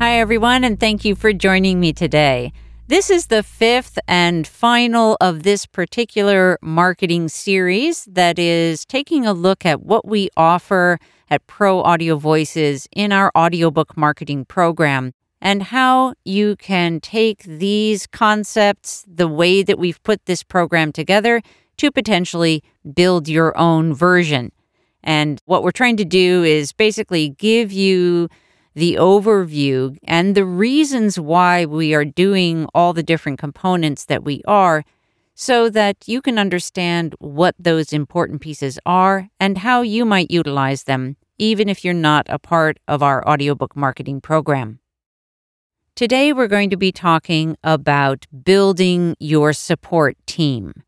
Hi, everyone, and thank you for joining me today. This is the fifth and final of this particular marketing series that is taking a look at what we offer at Pro Audio Voices in our audiobook marketing program and how you can take these concepts, the way that we've put this program together, to potentially build your own version. And what we're trying to do is basically give you the overview and the reasons why we are doing all the different components that we are so that you can understand what those important pieces are and how you might utilize them, even if you're not a part of our audiobook marketing program. Today, we're going to be talking about building your support team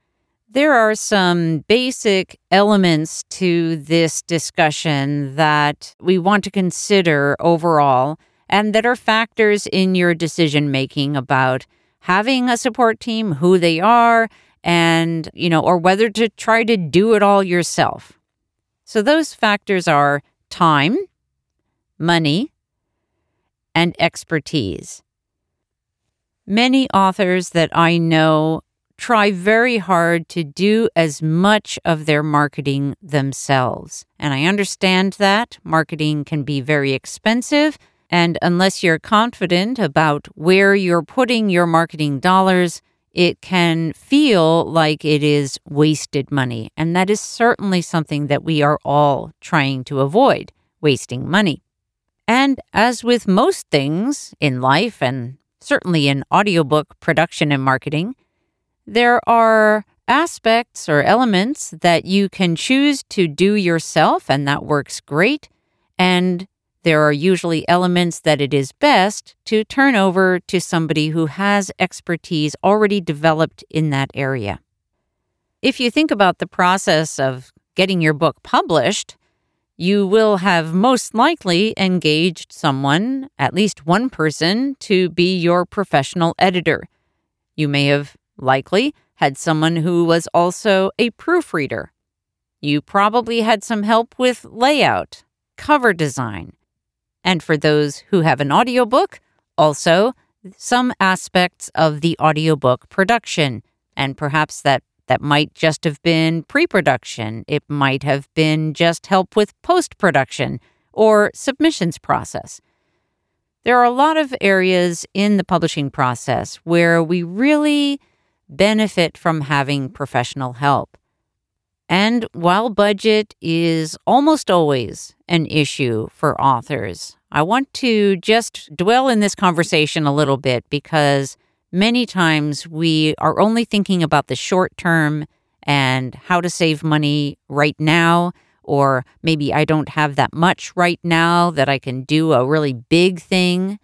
there are some basic elements to this discussion that we want to consider overall and that are factors in your decision making about having a support team, who they are, and, you know, or whether to try to do it all yourself. So those factors are time, money, and expertise. Many authors that I know try very hard to do as much of their marketing themselves. And I understand that marketing can be very expensive. And unless you're confident about where you're putting your marketing dollars, it can feel like it is wasted money. And that is certainly something that we are all trying to avoid wasting money. And as with most things in life, and certainly in audiobook production and marketing, there are aspects or elements that you can choose to do yourself, and that works great. And there are usually elements that it is best to turn over to somebody who has expertise already developed in that area. If you think about the process of getting your book published, you will have most likely engaged someone, at least one person, to be your professional editor. You may have likely had someone who was also a proofreader. You probably had some help with layout, cover design. And for those who have an audiobook, also some aspects of the audiobook production. And perhaps that, that might just have been pre production. It might have been just help with post production or submissions process. There are a lot of areas in the publishing process where we really benefit from having professional help. And while budget is almost always an issue for authors, I want to just dwell in this conversation a little bit because many times we are only thinking about the short term and how to save money right now, or maybe I don't have that much right now that I can do a really big thing.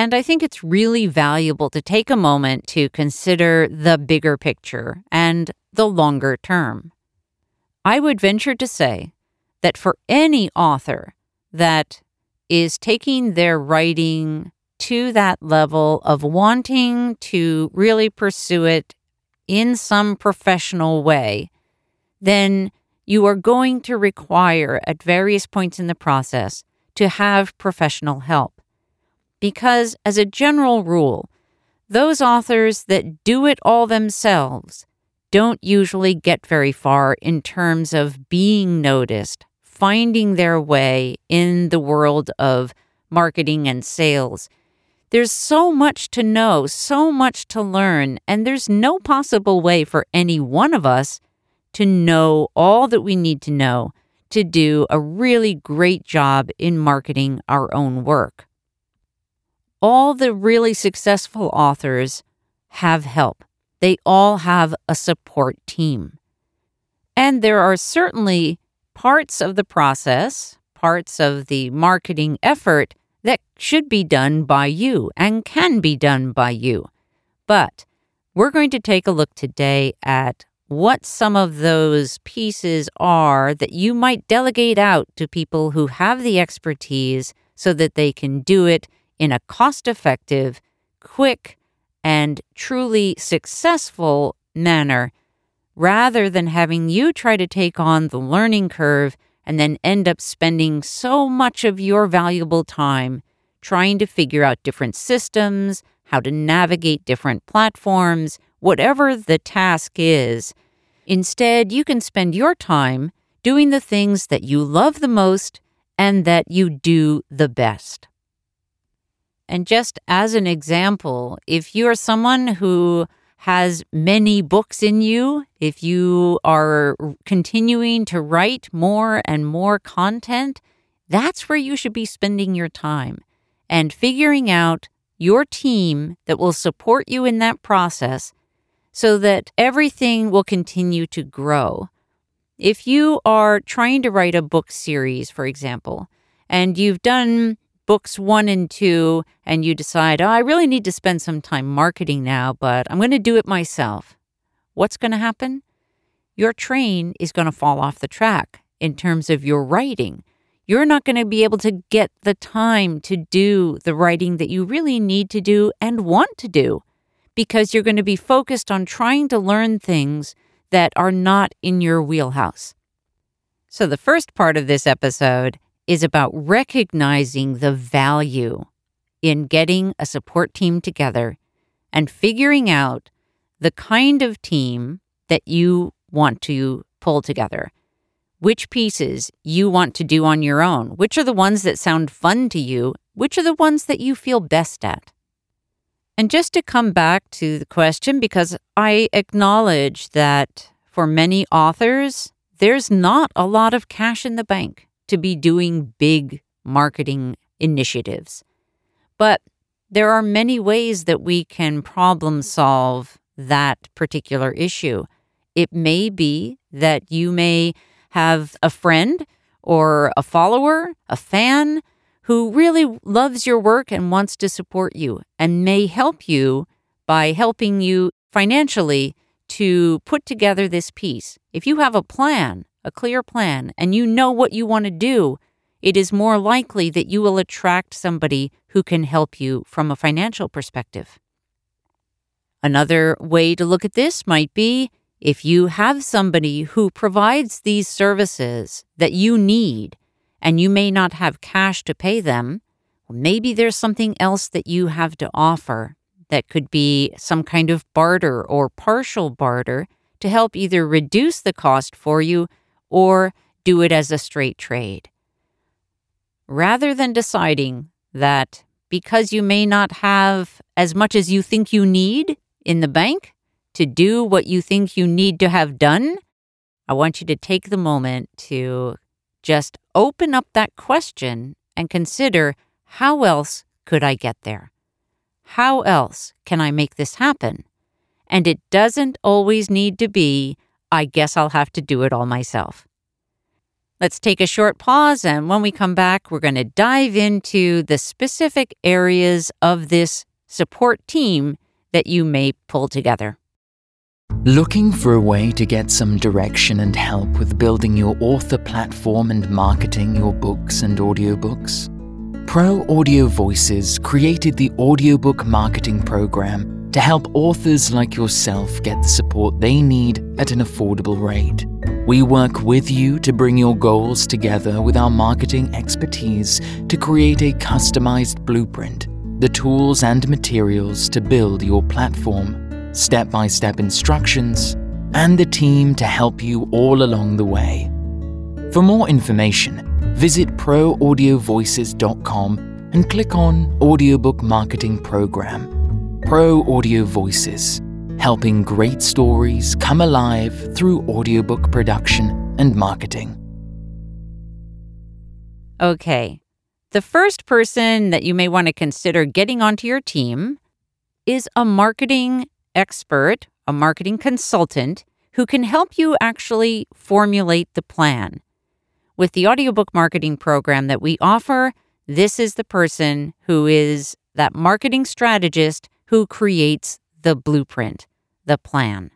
And I think it's really valuable to take a moment to consider the bigger picture and the longer term. I would venture to say that for any author that is taking their writing to that level of wanting to really pursue it in some professional way, then you are going to require at various points in the process to have professional help because, as a general rule, those authors that do it all themselves don't usually get very far in terms of being noticed, finding their way in the world of marketing and sales. There's so much to know, so much to learn, and there's no possible way for any one of us to know all that we need to know to do a really great job in marketing our own work all the really successful authors have help. They all have a support team. And there are certainly parts of the process, parts of the marketing effort that should be done by you and can be done by you. But we're going to take a look today at what some of those pieces are that you might delegate out to people who have the expertise so that they can do it in a cost effective, quick, and truly successful manner rather than having you try to take on the learning curve and then end up spending so much of your valuable time trying to figure out different systems, how to navigate different platforms, whatever the task is. Instead, you can spend your time doing the things that you love the most and that you do the best. And just as an example, if you're someone who has many books in you, if you are continuing to write more and more content, that's where you should be spending your time and figuring out your team that will support you in that process so that everything will continue to grow. If you are trying to write a book series, for example, and you've done books one and two, and you decide, oh, I really need to spend some time marketing now, but I'm going to do it myself, what's going to happen? Your train is going to fall off the track in terms of your writing. You're not going to be able to get the time to do the writing that you really need to do and want to do because you're going to be focused on trying to learn things that are not in your wheelhouse. So, the first part of this episode is about recognizing the value in getting a support team together and figuring out the kind of team that you want to pull together. Which pieces you want to do on your own? Which are the ones that sound fun to you? Which are the ones that you feel best at? And just to come back to the question, because I acknowledge that for many authors, there's not a lot of cash in the bank to be doing big marketing initiatives. But there are many ways that we can problem solve that particular issue. It may be that you may have a friend or a follower, a fan who really loves your work and wants to support you and may help you by helping you financially to put together this piece. If you have a plan, a clear plan, and you know what you want to do, it is more likely that you will attract somebody who can help you from a financial perspective. Another way to look at this might be if you have somebody who provides these services that you need and you may not have cash to pay them, maybe there's something else that you have to offer that could be some kind of barter or partial barter to help either reduce the cost for you or do it as a straight trade. Rather than deciding that because you may not have as much as you think you need in the bank to do what you think you need to have done, I want you to take the moment to just open up that question and consider how else could I get there? How else can I make this happen? And it doesn't always need to be, I guess I'll have to do it all myself. Let's take a short pause, and when we come back, we're going to dive into the specific areas of this support team that you may pull together. Looking for a way to get some direction and help with building your author platform and marketing your books and audiobooks? Pro Audio Voices created the audiobook marketing program to help authors like yourself get the support they need at an affordable rate. We work with you to bring your goals together with our marketing expertise to create a customized blueprint, the tools and materials to build your platform step by step instructions, and the team to help you all along the way. For more information, visit proaudiovoices.com and click on Audiobook Marketing Program. Pro Audio Voices, helping great stories come alive through audiobook production and marketing. Okay. The first person that you may want to consider getting onto your team is a marketing expert, a marketing consultant, who can help you actually formulate the plan. With the audiobook marketing program that we offer, This is the person who is that marketing strategist who creates the blueprint, the plan.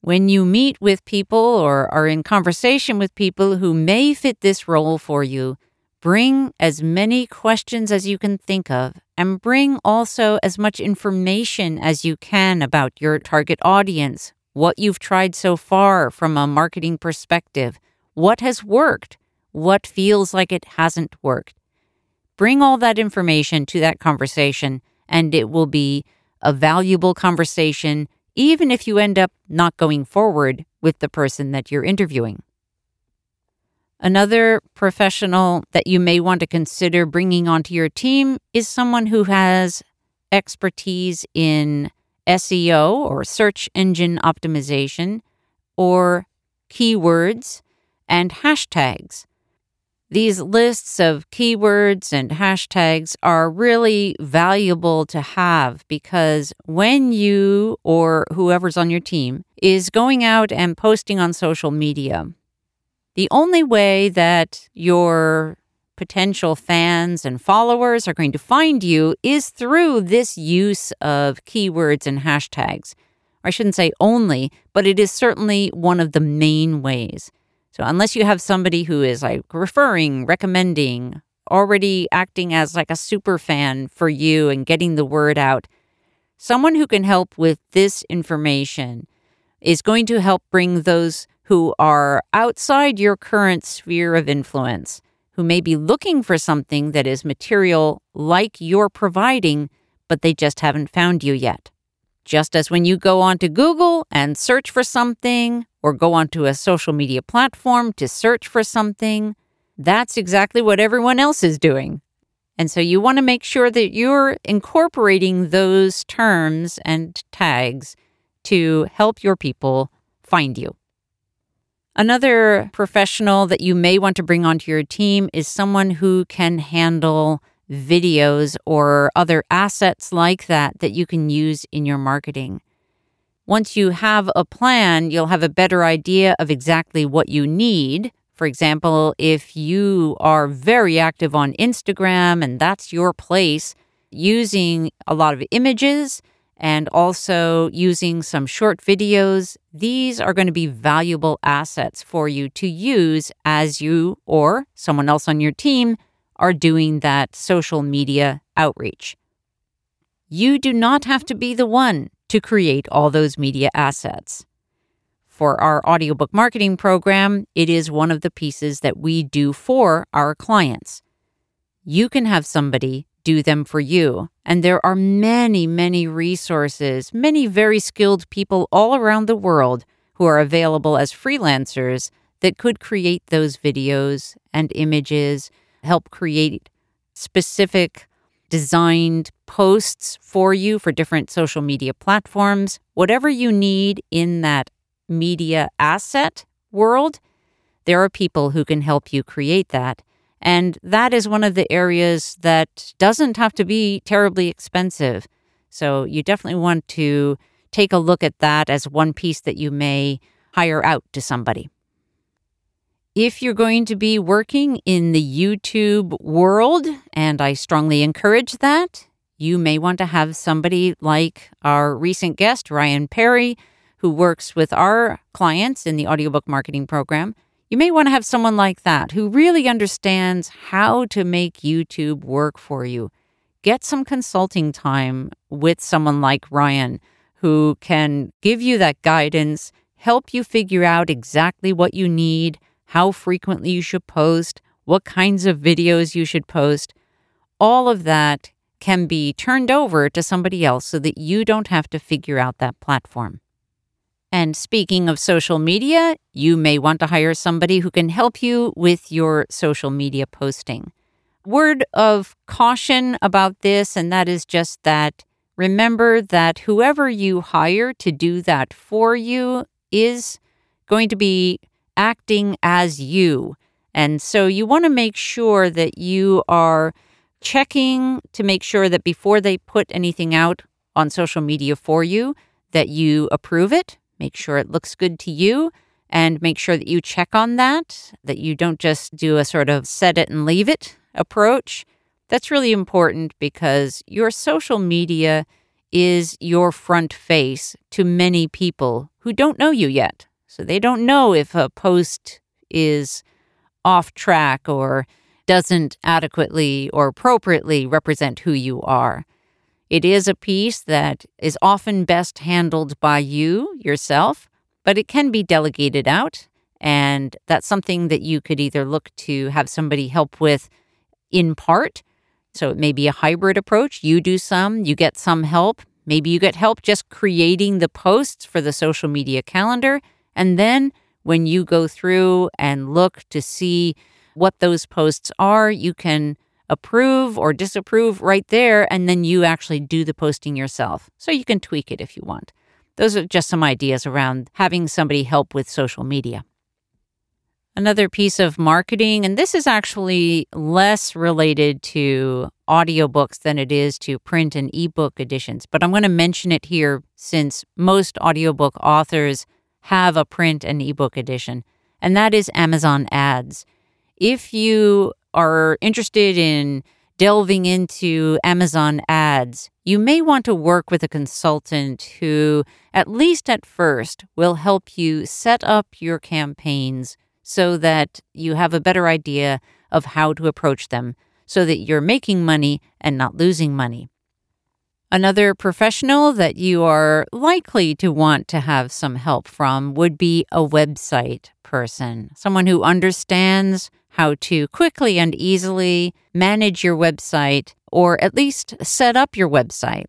When you meet with people or are in conversation with people who may fit this role for you, bring as many questions as you can think of and bring also as much information as you can about your target audience, what you've tried so far from a marketing perspective, what has worked, what feels like it hasn't worked. Bring all that information to that conversation, and it will be a valuable conversation even if you end up not going forward with the person that you're interviewing. Another professional that you may want to consider bringing onto your team is someone who has expertise in SEO or search engine optimization or keywords and hashtags. These lists of keywords and hashtags are really valuable to have because when you or whoever's on your team is going out and posting on social media, the only way that your potential fans and followers are going to find you is through this use of keywords and hashtags. I shouldn't say only, but it is certainly one of the main ways. So, unless you have somebody who is like referring, recommending, already acting as like a super fan for you and getting the word out, someone who can help with this information is going to help bring those who are outside your current sphere of influence, who may be looking for something that is material like you're providing, but they just haven't found you yet. Just as when you go onto Google and search for something or go onto a social media platform to search for something, that's exactly what everyone else is doing. And so you want to make sure that you're incorporating those terms and tags to help your people find you. Another professional that you may want to bring onto your team is someone who can handle videos or other assets like that that you can use in your marketing. Once you have a plan, you'll have a better idea of exactly what you need. For example, if you are very active on Instagram and that's your place, using a lot of images and also using some short videos, these are going to be valuable assets for you to use as you or someone else on your team are doing that social media outreach. You do not have to be the one to create all those media assets. For our audiobook marketing program, it is one of the pieces that we do for our clients. You can have somebody do them for you. And there are many, many resources, many very skilled people all around the world who are available as freelancers that could create those videos and images help create specific designed posts for you for different social media platforms. Whatever you need in that media asset world, there are people who can help you create that. And that is one of the areas that doesn't have to be terribly expensive. So you definitely want to take a look at that as one piece that you may hire out to somebody. If you're going to be working in the YouTube world, and I strongly encourage that, you may want to have somebody like our recent guest, Ryan Perry, who works with our clients in the audiobook marketing program. You may want to have someone like that who really understands how to make YouTube work for you. Get some consulting time with someone like Ryan who can give you that guidance, help you figure out exactly what you need how frequently you should post, what kinds of videos you should post. All of that can be turned over to somebody else so that you don't have to figure out that platform. And speaking of social media, you may want to hire somebody who can help you with your social media posting. Word of caution about this, and that is just that remember that whoever you hire to do that for you is going to be acting as you. And so you want to make sure that you are checking to make sure that before they put anything out on social media for you, that you approve it, make sure it looks good to you, and make sure that you check on that, that you don't just do a sort of set it and leave it approach. That's really important because your social media is your front face to many people who don't know you yet. So they don't know if a post is off track or doesn't adequately or appropriately represent who you are. It is a piece that is often best handled by you yourself, but it can be delegated out. And that's something that you could either look to have somebody help with in part. So it may be a hybrid approach. You do some, you get some help. Maybe you get help just creating the posts for the social media calendar. And then when you go through and look to see what those posts are, you can approve or disapprove right there. And then you actually do the posting yourself. So you can tweak it if you want. Those are just some ideas around having somebody help with social media. Another piece of marketing, and this is actually less related to audiobooks than it is to print and ebook editions, but I'm going to mention it here since most audiobook authors have a print and ebook edition, and that is Amazon ads. If you are interested in delving into Amazon ads, you may want to work with a consultant who, at least at first, will help you set up your campaigns so that you have a better idea of how to approach them so that you're making money and not losing money. Another professional that you are likely to want to have some help from would be a website person, someone who understands how to quickly and easily manage your website or at least set up your website.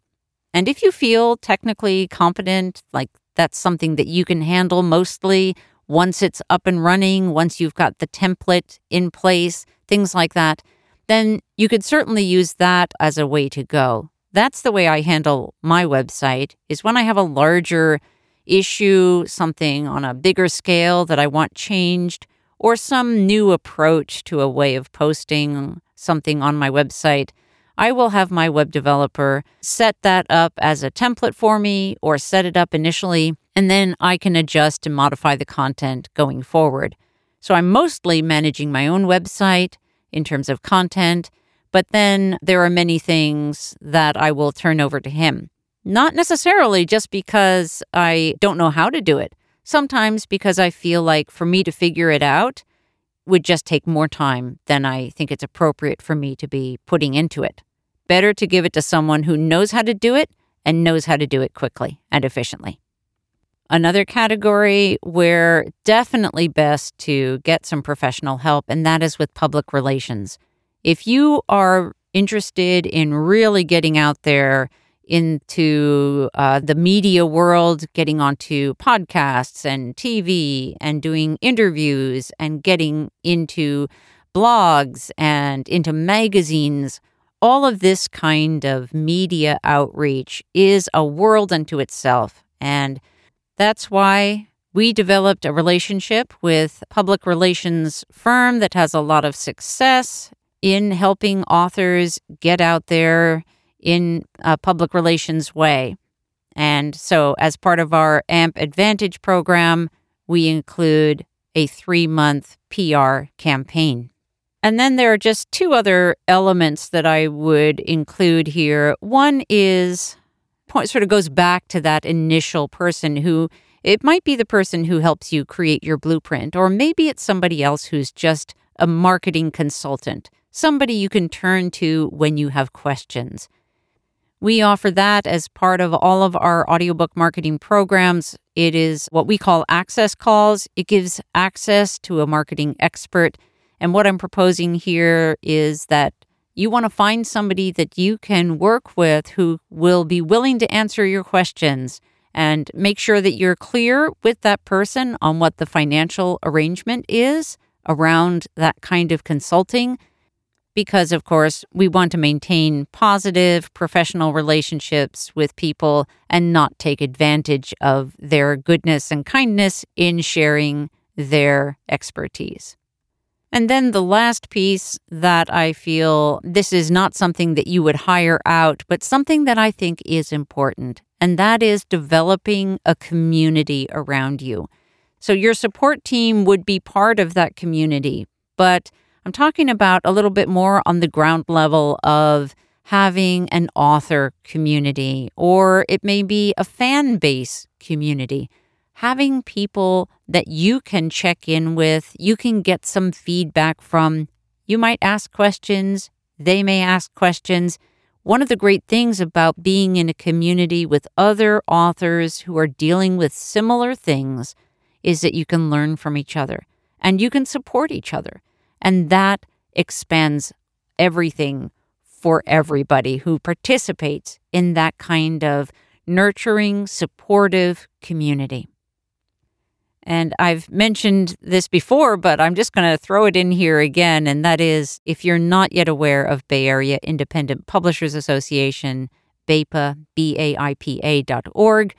And if you feel technically competent, like that's something that you can handle mostly once it's up and running, once you've got the template in place, things like that, then you could certainly use that as a way to go. That's the way I handle my website is when I have a larger issue, something on a bigger scale that I want changed, or some new approach to a way of posting something on my website, I will have my web developer set that up as a template for me or set it up initially, and then I can adjust and modify the content going forward. So I'm mostly managing my own website in terms of content, but then there are many things that I will turn over to him. Not necessarily just because I don't know how to do it, Sometimes because I feel like for me to figure it out would just take more time than I think it's appropriate for me to be putting into it. Better to give it to someone who knows how to do it and knows how to do it quickly and efficiently. Another category where definitely best to get some professional help, and that is with public relations. If you are interested in really getting out there into uh, the media world, getting onto podcasts and TV and doing interviews and getting into blogs and into magazines. All of this kind of media outreach is a world unto itself. And that's why we developed a relationship with public relations firm that has a lot of success in helping authors get out there in a public relations way. And so, as part of our AMP Advantage program, we include a three month PR campaign. And then there are just two other elements that I would include here. One is point sort of goes back to that initial person who it might be the person who helps you create your blueprint, or maybe it's somebody else who's just a marketing consultant, somebody you can turn to when you have questions. We offer that as part of all of our audiobook marketing programs. It is what we call access calls. It gives access to a marketing expert. And what I'm proposing here is that you want to find somebody that you can work with who will be willing to answer your questions and make sure that you're clear with that person on what the financial arrangement is around that kind of consulting because, of course, we want to maintain positive professional relationships with people and not take advantage of their goodness and kindness in sharing their expertise. And then the last piece that I feel this is not something that you would hire out, but something that I think is important, and that is developing a community around you. So your support team would be part of that community. But I'm talking about a little bit more on the ground level of having an author community, or it may be a fan base community. Having people that you can check in with, you can get some feedback from. You might ask questions, they may ask questions. One of the great things about being in a community with other authors who are dealing with similar things is that you can learn from each other and you can support each other. And that expands everything for everybody who participates in that kind of nurturing, supportive community. And I've mentioned this before, but I'm just going to throw it in here again. And that is if you're not yet aware of Bay Area Independent Publishers Association, BAIPA, B A I P A dot org,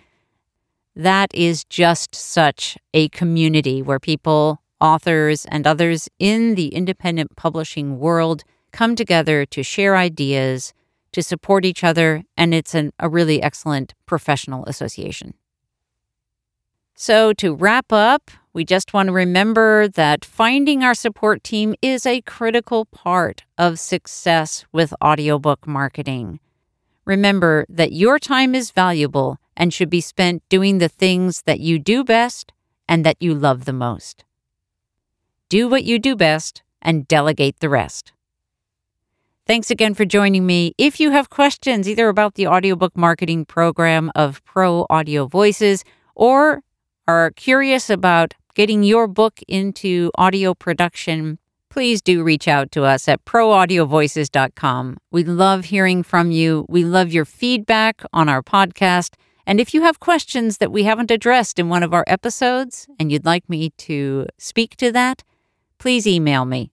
that is just such a community where people, authors, and others in the independent publishing world come together to share ideas, to support each other, and it's an, a really excellent professional association. So, to wrap up, we just want to remember that finding our support team is a critical part of success with audiobook marketing. Remember that your time is valuable and should be spent doing the things that you do best and that you love the most. Do what you do best and delegate the rest. Thanks again for joining me. If you have questions either about the audiobook marketing program of Pro Audio Voices or are curious about getting your book into audio production, please do reach out to us at proaudiovoices.com. We love hearing from you. We love your feedback on our podcast. And if you have questions that we haven't addressed in one of our episodes and you'd like me to speak to that, please email me.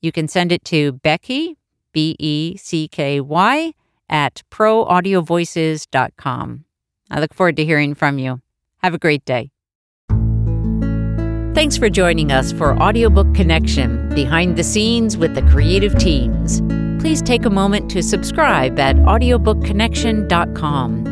You can send it to Becky, B E C K Y, at proaudiovoices.com. I look forward to hearing from you. Have a great day. Thanks for joining us for Audiobook Connection Behind the Scenes with the Creative Teams. Please take a moment to subscribe at audiobookconnection.com.